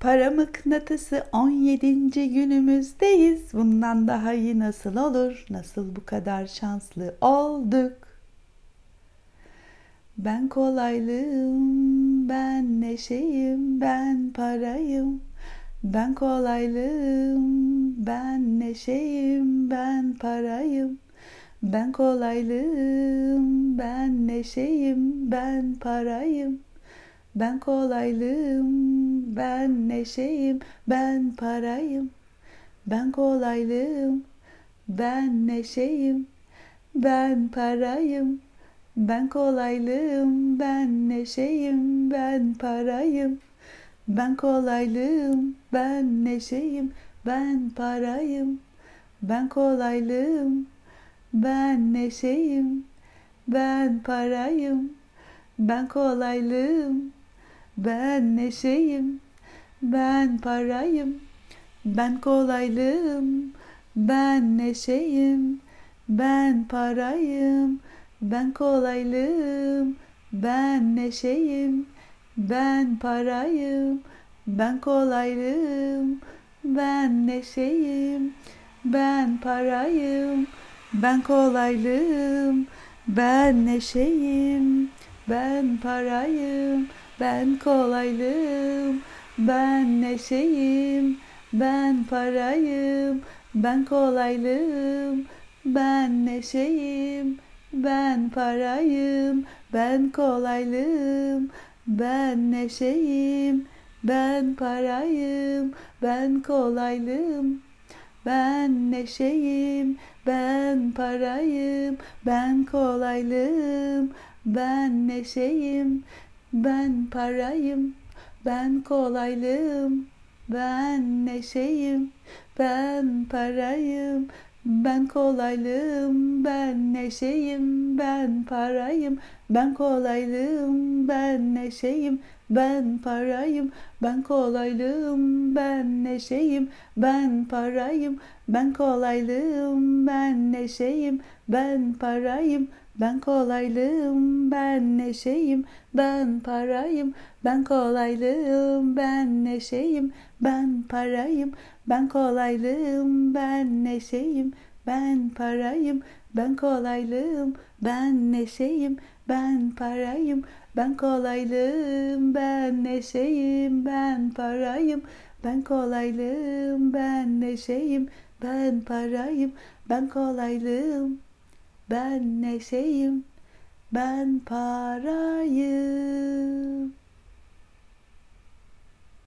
Para mıknatısı 17. günümüzdeyiz. Bundan daha iyi nasıl olur? Nasıl bu kadar şanslı olduk? Ben kolaylığım, ben neşeyim, ben parayım. Ben kolaylığım, ben neşeyim, ben parayım. Ben kolaylığım, ben neşeyim, ben parayım. Ben kolaylığım, ben neşeyim, ben parayım. Ben kolaylığım, ben neşeyim, ben parayım. Ben kolaylığım, ben neşeyim, ben parayım. Ben kolaylığım, ben neşeyim, ben parayım. Ben kolaylığım, ben neşeyim, ben parayım. Ben kolaylığım, ben neşeyim, ben parayım. Ben kolaylığım, ben neşeyim, ben parayım. Ben kolaylığım, ben neşeyim, ben parayım. Ben kolaylığım, ben neşeyim, ben parayım. Ben kolaylığım, ben neşeyim, ben parayım. Ben kolaylığım, ben neşeyim, ben parayım. Ben kolaylığım, ben neşeyim, ben parayım. Ben kolaylığım, ben neşeyim, ben parayım. Ben kolaylığım, ben neşeyim, ben parayım. Ben kolaylığım, ben neşeyim, ben parayım. Ben kolaylığım, ben neşeyim, ben parayım. Ben kolaylığım, ben neşeyim, ben parayım. Ben kolaylığım, ben neşeyim, ben parayım. Ben kolaylığım, ben neşeyim, ben parayım. Ben kolaylığım, ben neşeyim, ben parayım. Ben kolaylığım, ben neşeyim, ben parayım. Ben kolaylığım, ben neşeyim, ben parayım. Ben kolaylığım, ben neşeyim, ben parayım. Ben kolaylığım, ben neşeyim, ben parayım. Ben kolaylığım, ben neşeyim, ben parayım. Ben kolaylığım, ben neşeyim, ben parayım. Ben kolaylığım, ben neşeyim, ben parayım.